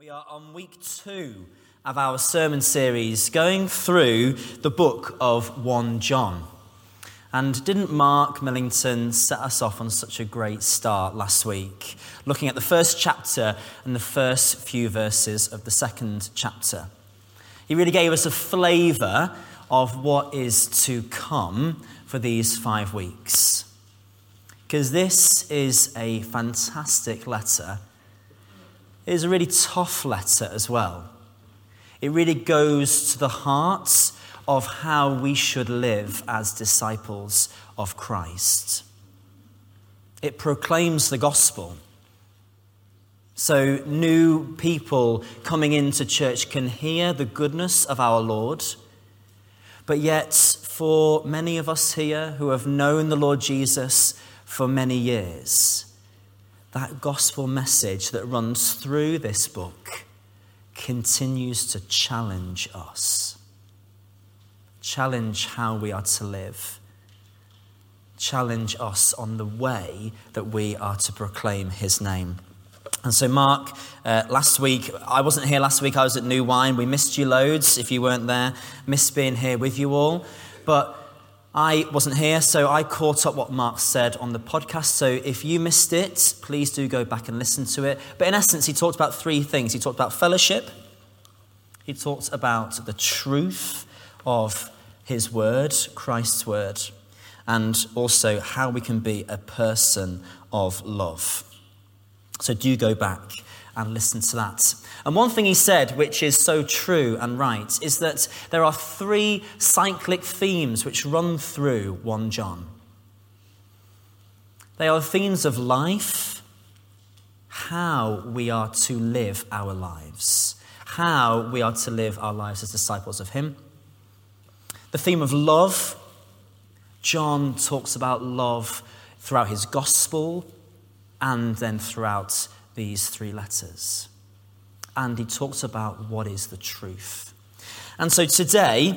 We are on week two of our sermon series going through the book of 1 John. And didn't Mark Millington set us off on such a great start last week, looking at the first chapter and the first few verses of the second chapter? He really gave us a flavour of what is to come for these five weeks. Because this is a fantastic letter it is a really tough letter as well. It really goes to the heart of how we should live as disciples of Christ. It proclaims the gospel. So, new people coming into church can hear the goodness of our Lord. But yet, for many of us here who have known the Lord Jesus for many years, that gospel message that runs through this book continues to challenge us, challenge how we are to live, challenge us on the way that we are to proclaim his name. And so, Mark, uh, last week, I wasn't here last week, I was at New Wine. We missed you loads if you weren't there, missed being here with you all. But I wasn't here, so I caught up what Mark said on the podcast. So if you missed it, please do go back and listen to it. But in essence, he talked about three things. He talked about fellowship, he talked about the truth of his word, Christ's word, and also how we can be a person of love. So do go back and listen to that. And one thing he said, which is so true and right, is that there are three cyclic themes which run through 1 John. They are themes of life, how we are to live our lives, how we are to live our lives as disciples of Him. The theme of love, John talks about love throughout his gospel and then throughout these three letters. And he talks about what is the truth. And so today,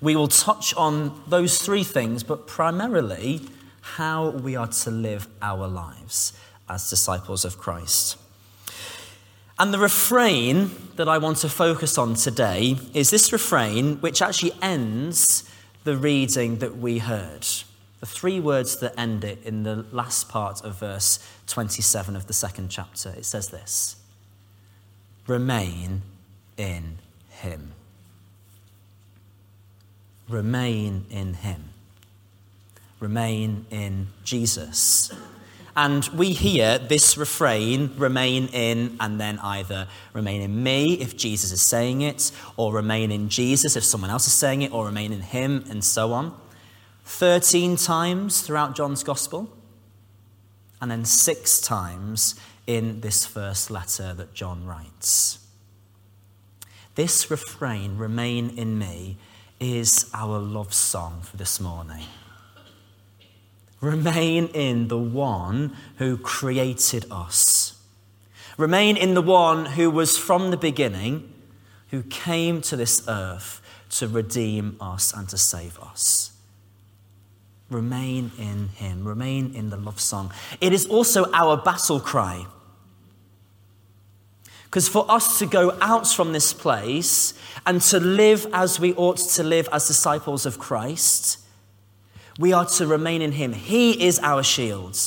we will touch on those three things, but primarily how we are to live our lives as disciples of Christ. And the refrain that I want to focus on today is this refrain, which actually ends the reading that we heard. The three words that end it in the last part of verse 27 of the second chapter. It says this Remain in Him. Remain in Him. Remain in Jesus. And we hear this refrain, remain in, and then either remain in me if Jesus is saying it, or remain in Jesus if someone else is saying it, or remain in Him, and so on. 13 times throughout John's Gospel, and then six times in this first letter that John writes. This refrain, remain in me, is our love song for this morning. Remain in the one who created us. Remain in the one who was from the beginning, who came to this earth to redeem us and to save us. Remain in Him. Remain in the love song. It is also our battle cry. Because for us to go out from this place and to live as we ought to live as disciples of Christ, we are to remain in Him. He is our shield,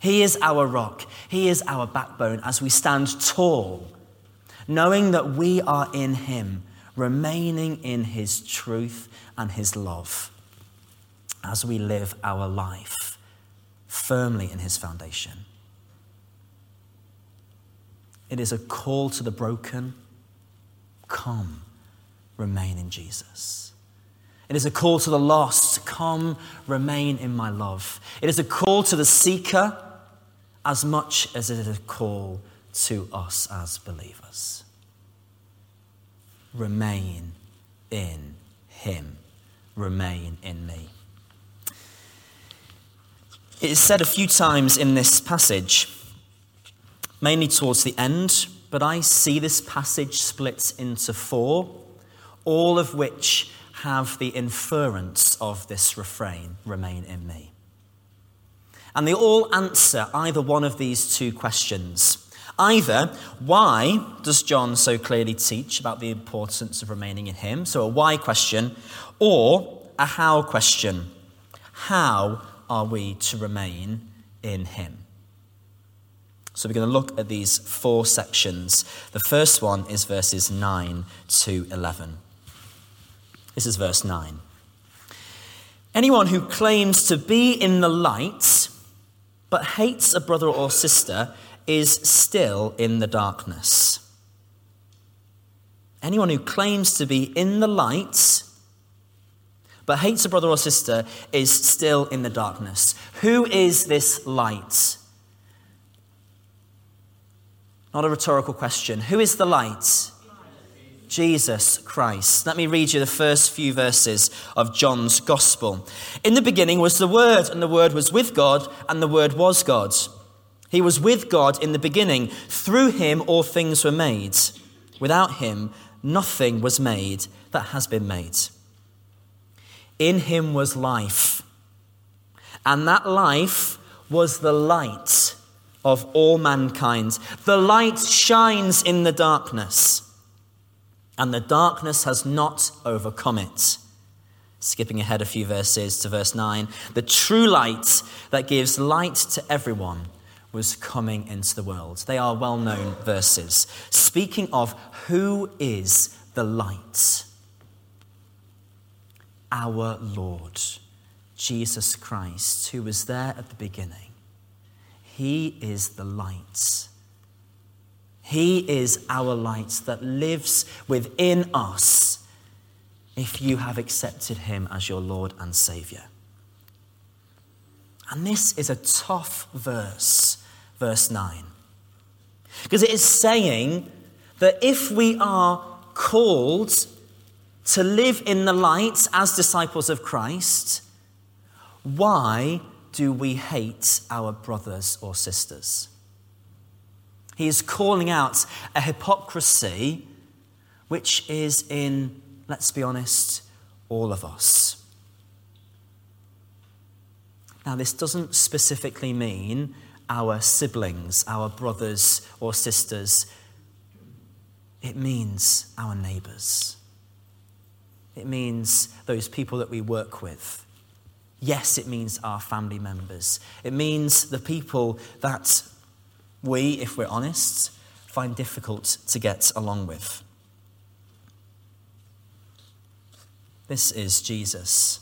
He is our rock, He is our backbone as we stand tall, knowing that we are in Him, remaining in His truth and His love as we live our life firmly in his foundation. It is a call to the broken come, remain in Jesus. It is a call to the lost come, remain in my love. It is a call to the seeker as much as it is a call to us as believers. Remain in him, remain in me. It is said a few times in this passage, mainly towards the end, but I see this passage split into four, all of which have the inference of this refrain remain in me. And they all answer either one of these two questions. Either, why does John so clearly teach about the importance of remaining in him? So, a why question, or a how question. How are we to remain in him? So, we're going to look at these four sections. The first one is verses 9 to 11. This is verse 9. Anyone who claims to be in the light but hates a brother or sister is still in the darkness. Anyone who claims to be in the light but hates a brother or sister is still in the darkness. Who is this light? Not a rhetorical question. Who is the light? Jesus Christ. Let me read you the first few verses of John's Gospel. In the beginning was the Word, and the Word was with God, and the Word was God. He was with God in the beginning. Through him all things were made. Without him nothing was made that has been made. In him was life, and that life was the light of all mankind. The light shines in the darkness, and the darkness has not overcome it. Skipping ahead a few verses to verse 9. The true light that gives light to everyone was coming into the world. They are well known verses, speaking of who is the light. Our Lord, Jesus Christ, who was there at the beginning. He is the light. He is our light that lives within us if you have accepted Him as your Lord and Savior. And this is a tough verse verse 9. Because it is saying that if we are called to live in the light as disciples of Christ, why do we hate our brothers or sisters? He is calling out a hypocrisy which is in, let's be honest, all of us. Now, this doesn't specifically mean our siblings, our brothers or sisters. It means our neighbors. It means those people that we work with. Yes, it means our family members. It means the people that we, if we're honest, find difficult to get along with. This is Jesus.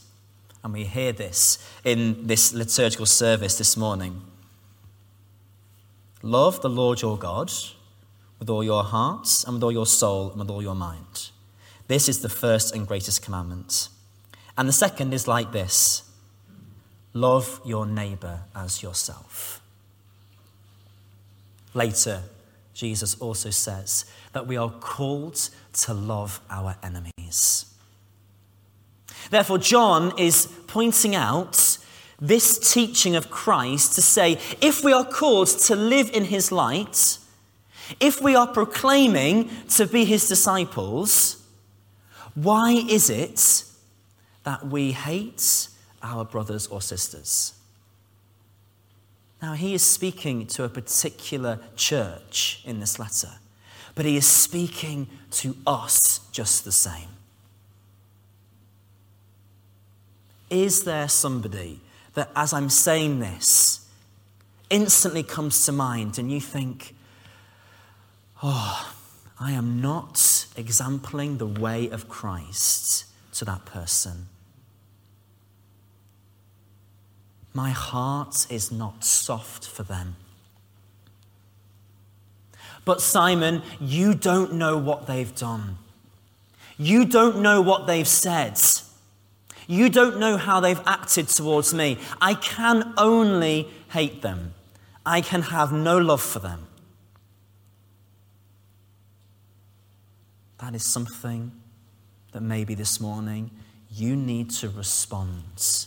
And we hear this in this liturgical service this morning. Love the Lord your God with all your heart and with all your soul and with all your mind. This is the first and greatest commandment. And the second is like this love your neighbor as yourself. Later, Jesus also says that we are called to love our enemies. Therefore, John is pointing out this teaching of Christ to say if we are called to live in his light, if we are proclaiming to be his disciples, why is it that we hate our brothers or sisters? Now, he is speaking to a particular church in this letter, but he is speaking to us just the same. Is there somebody that as I'm saying this, instantly comes to mind, and you think, oh, I am not exempling the way of Christ to that person. My heart is not soft for them. But Simon, you don't know what they've done. You don't know what they've said. You don't know how they've acted towards me. I can only hate them. I can have no love for them. That is something that maybe this morning you need to respond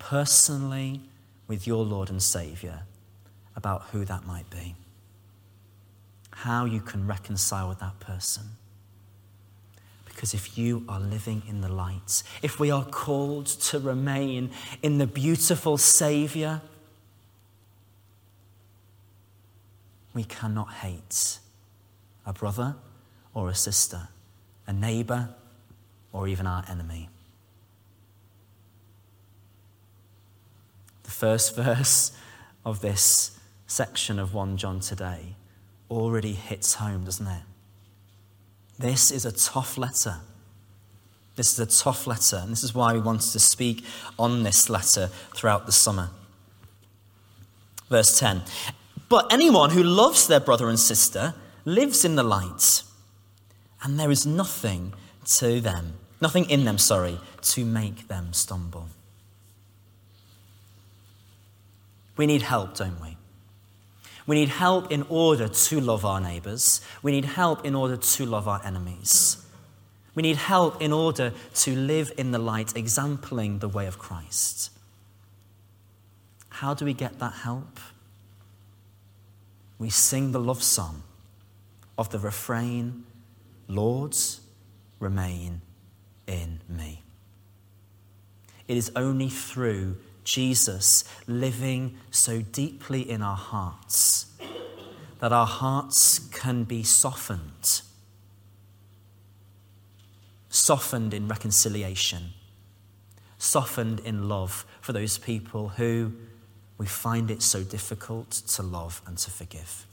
personally with your Lord and Savior about who that might be. How you can reconcile with that person because if you are living in the light, if we are called to remain in the beautiful Savior, we cannot hate a brother or a sister, a neighbor, or even our enemy. The first verse of this section of 1 John today already hits home, doesn't it? This is a tough letter. This is a tough letter, and this is why we wanted to speak on this letter throughout the summer. Verse 10 But anyone who loves their brother and sister lives in the light, and there is nothing to them, nothing in them, sorry, to make them stumble. We need help, don't we? We need help in order to love our neighbours. We need help in order to love our enemies. We need help in order to live in the light, exempling the way of Christ. How do we get that help? We sing the love song of the refrain, Lords, remain in me. It is only through Jesus living so deeply in our hearts that our hearts can be softened. Softened in reconciliation, softened in love for those people who we find it so difficult to love and to forgive.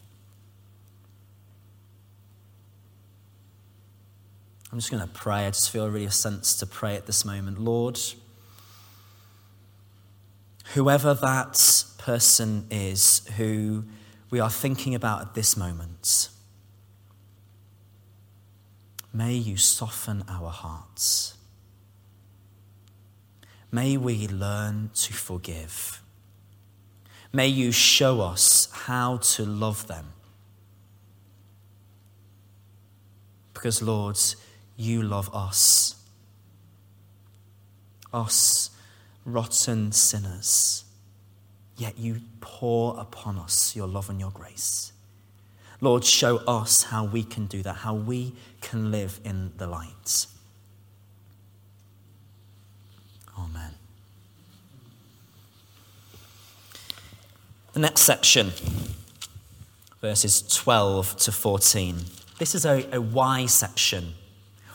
I'm just going to pray. I just feel really a sense to pray at this moment. Lord, whoever that person is who we are thinking about at this moment, may you soften our hearts. May we learn to forgive. May you show us how to love them. Because, Lord, you love us. Us, rotten sinners. Yet you pour upon us your love and your grace. Lord, show us how we can do that, how we can live in the light. Amen. The next section, verses 12 to 14. This is a, a why section.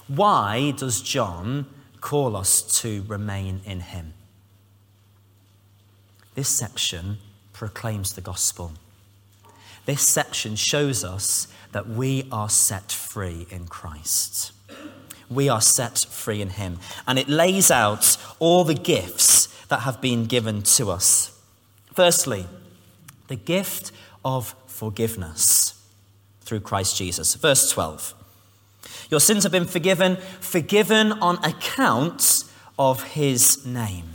Why does John call us to remain in him? This section proclaims the gospel. This section shows us that we are set free in Christ. We are set free in Him. And it lays out all the gifts that have been given to us. Firstly, the gift of forgiveness through Christ Jesus. Verse 12. Your sins have been forgiven, forgiven on account of his name.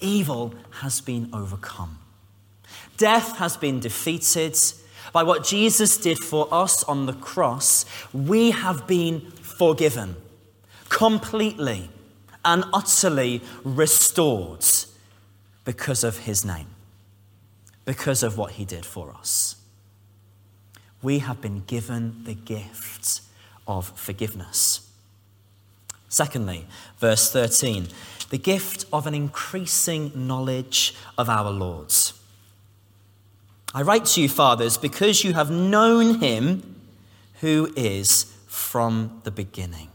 Evil has been overcome. Death has been defeated. By what Jesus did for us on the cross, we have been forgiven, completely and utterly restored because of his name, because of what he did for us. We have been given the gift of forgiveness. Secondly, verse 13, the gift of an increasing knowledge of our Lord's. I write to you, fathers, because you have known him who is from the beginning.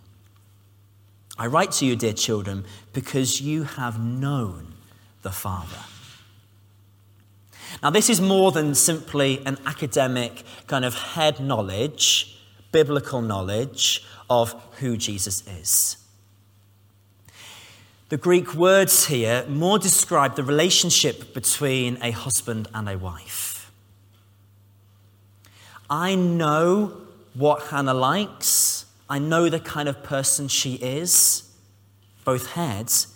I write to you, dear children, because you have known the Father. Now, this is more than simply an academic kind of head knowledge, biblical knowledge of who Jesus is. The Greek words here more describe the relationship between a husband and a wife. I know what Hannah likes. I know the kind of person she is, both heads,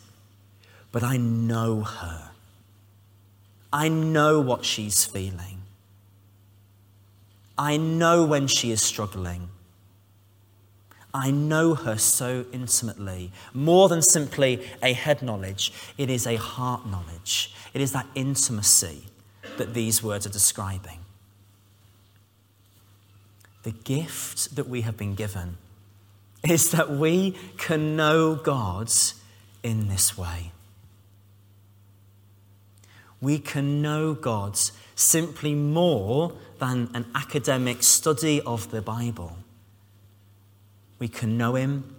but I know her. I know what she's feeling. I know when she is struggling. I know her so intimately. More than simply a head knowledge, it is a heart knowledge. It is that intimacy that these words are describing. The gift that we have been given is that we can know God in this way We can know God simply more than an academic study of the Bible. We can know Him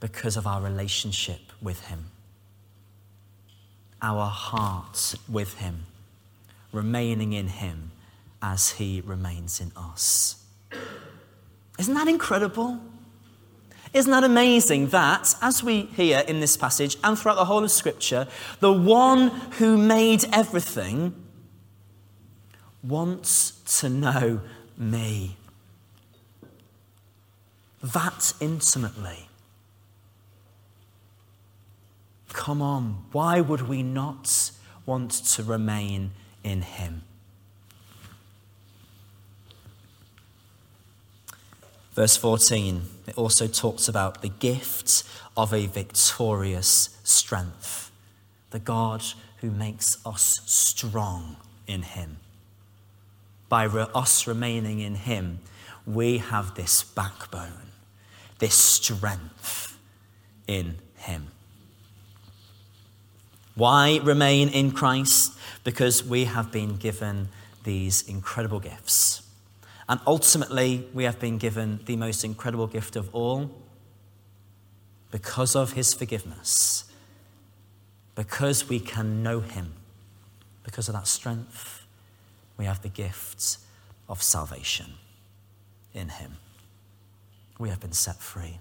because of our relationship with Him, our hearts with Him, remaining in Him as He remains in us. Isn't that incredible? Isn't that amazing that, as we hear in this passage and throughout the whole of Scripture, the one who made everything wants to know me that intimately? Come on, why would we not want to remain in Him? Verse 14, it also talks about the gift of a victorious strength, the God who makes us strong in Him. By re- us remaining in Him, we have this backbone, this strength in Him. Why remain in Christ? Because we have been given these incredible gifts and ultimately, we have been given the most incredible gift of all because of his forgiveness, because we can know him, because of that strength, we have the gift of salvation in him. We have been set free.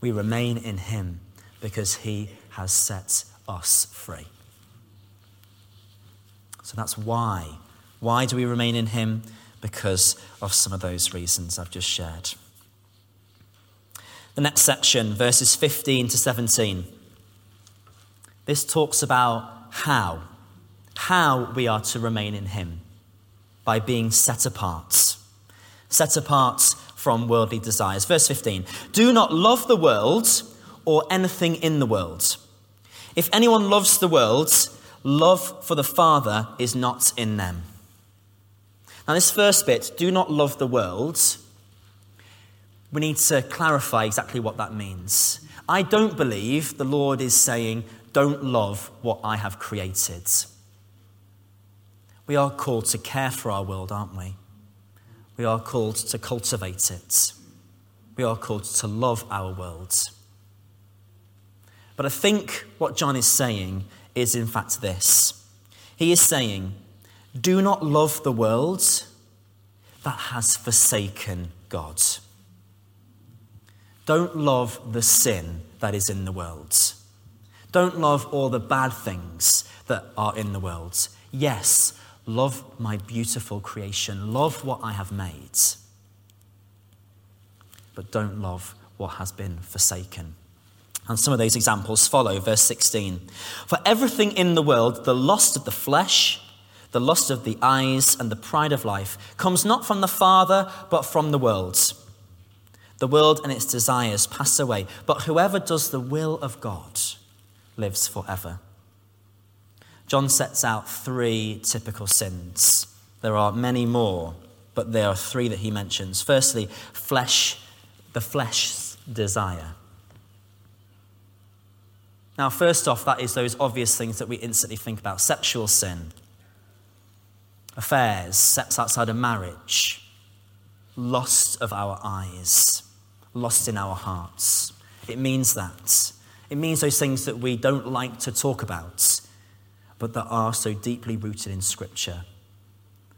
We remain in him because he has set us free. So that's why why do we remain in Him? Because of some of those reasons I've just shared. The next section, verses 15 to 17. This talks about how, how we are to remain in Him by being set apart. Set apart from worldly desires. Verse 15 Do not love the world or anything in the world. If anyone loves the world, love for the Father is not in them. Now, this first bit, do not love the world, we need to clarify exactly what that means. I don't believe the Lord is saying, don't love what I have created. We are called to care for our world, aren't we? We are called to cultivate it. We are called to love our world. But I think what John is saying is, in fact, this. He is saying, do not love the world that has forsaken God. Don't love the sin that is in the world. Don't love all the bad things that are in the world. Yes, love my beautiful creation. Love what I have made. But don't love what has been forsaken. And some of those examples follow, verse 16. For everything in the world, the lust of the flesh, the lust of the eyes, and the pride of life comes not from the Father, but from the world. The world and its desires pass away, but whoever does the will of God lives forever. John sets out three typical sins. There are many more, but there are three that he mentions. Firstly, flesh, the flesh's desire. Now, first off, that is those obvious things that we instantly think about sexual sin affairs, sex outside of marriage, lust of our eyes, lust in our hearts. It means that. It means those things that we don't like to talk about, but that are so deeply rooted in Scripture.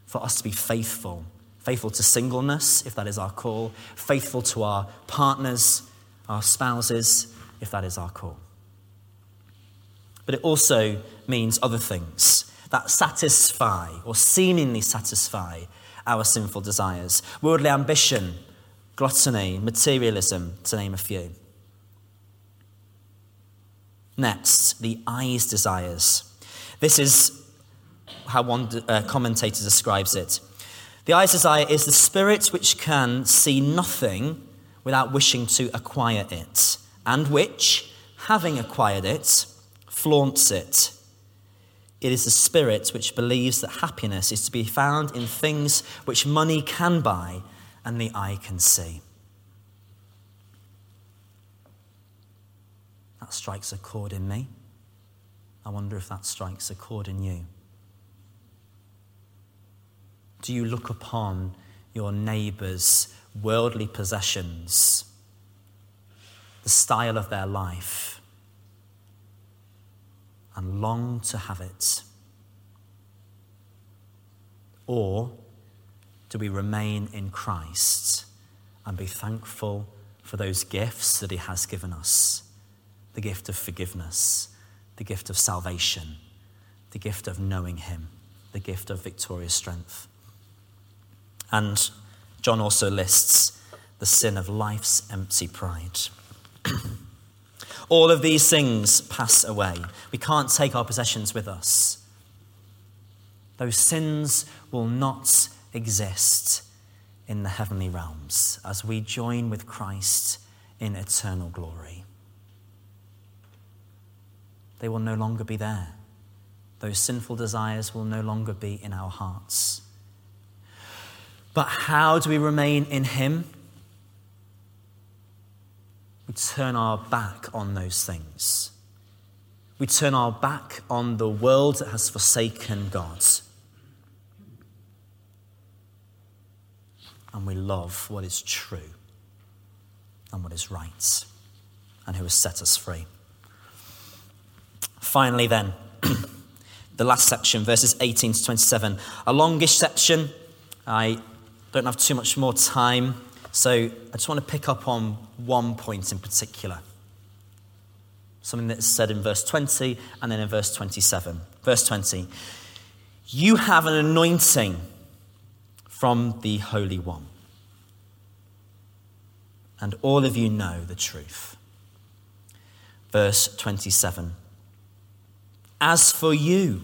For us to be faithful, faithful to singleness, if that is our call, faithful to our partners, our spouses, if that is our call. But it also means other things that satisfy or seemingly satisfy our sinful desires worldly ambition, gluttony, materialism, to name a few. Next, the eye's desires. This is how one uh, commentator describes it. The eye's desire is the spirit which can see nothing without wishing to acquire it, and which, having acquired it, flaunts it it is the spirit which believes that happiness is to be found in things which money can buy and the eye can see. That strikes a chord in me. I wonder if that strikes a chord in you. Do you look upon your neighbour's worldly possessions, the style of their life, and long to have it? Or do we remain in Christ and be thankful for those gifts that He has given us the gift of forgiveness, the gift of salvation, the gift of knowing Him, the gift of victorious strength? And John also lists the sin of life's empty pride. All of these things pass away. We can't take our possessions with us. Those sins will not exist in the heavenly realms as we join with Christ in eternal glory. They will no longer be there. Those sinful desires will no longer be in our hearts. But how do we remain in Him? We turn our back on those things. We turn our back on the world that has forsaken God. And we love what is true and what is right and who has set us free. Finally, then, the last section, verses 18 to 27, a longish section. I don't have too much more time, so I just want to pick up on one point in particular. Something that's said in verse 20 and then in verse 27. Verse 20 You have an anointing from the Holy One, and all of you know the truth. Verse 27 As for you,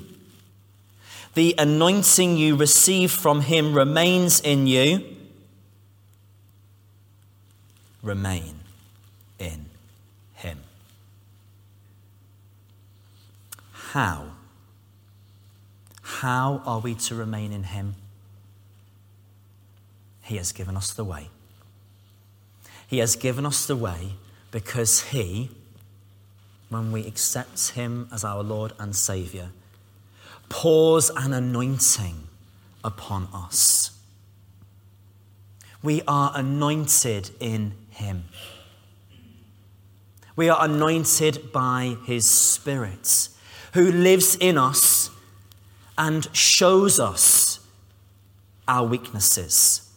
the anointing you receive from him remains in you, remain in him. How? How are we to remain in him? He has given us the way. He has given us the way because he, when we accept him as our Lord and Saviour, pours an anointing upon us. We are anointed in Him. We are anointed by His Spirit, who lives in us and shows us our weaknesses,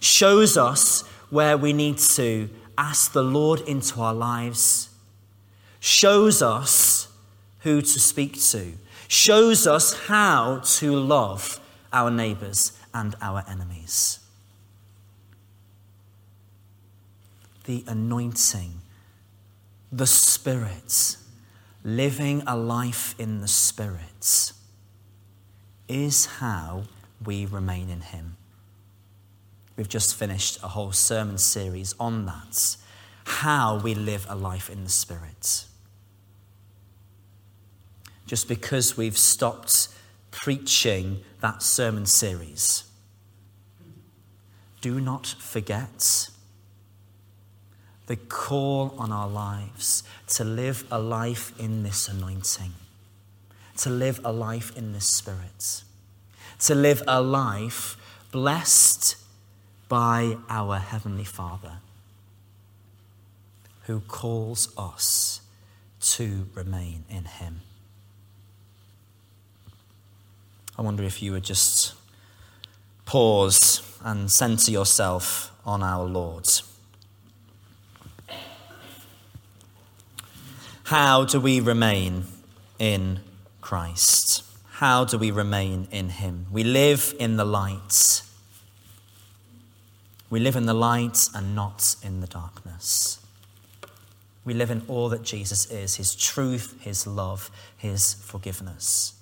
shows us where we need to ask the Lord into our lives, shows us who to speak to, shows us how to love our neighbours and our enemies. The anointing, the Spirit, living a life in the Spirit, is how we remain in Him. We've just finished a whole sermon series on that how we live a life in the Spirit just because we've stopped preaching that sermon series. Do not forget the call on our lives to live a life in this anointing, to live a life in this spirit, to live a life blessed by our Heavenly Father who calls us to remain in Him. I wonder if you would just pause and center yourself on our Lord. How do we remain in Christ? How do we remain in Him? We live in the light. We live in the light and not in the darkness. We live in all that Jesus is His truth, His love, His forgiveness.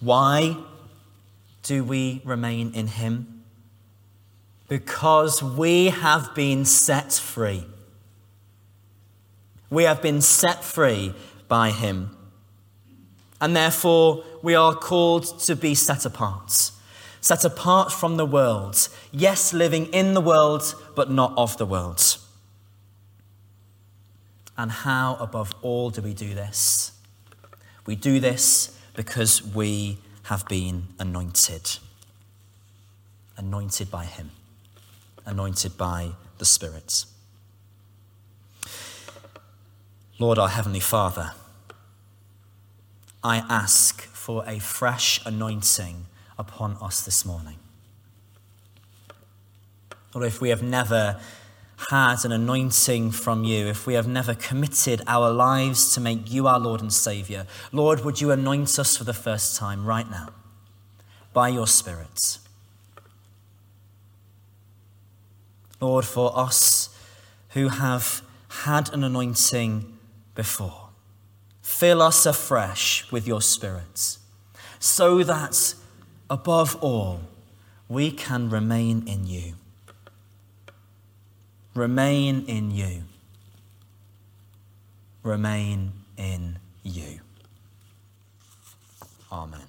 Why do we remain in Him? Because we have been set free. We have been set free by Him. And therefore, we are called to be set apart. Set apart from the world. Yes, living in the world, but not of the world. And how, above all, do we do this? We do this because we have been anointed. Anointed by Him, anointed by the Spirit. Lord, our Heavenly Father, I ask for a fresh anointing upon us this morning. Lord, if we have never had an anointing from you, if we have never committed our lives to make you our Lord and Savior, Lord, would you anoint us for the first time right now by your Spirit? Lord, for us who have had an anointing before, fill us afresh with your Spirit so that above all we can remain in you remain in you. Remain in you. Amen.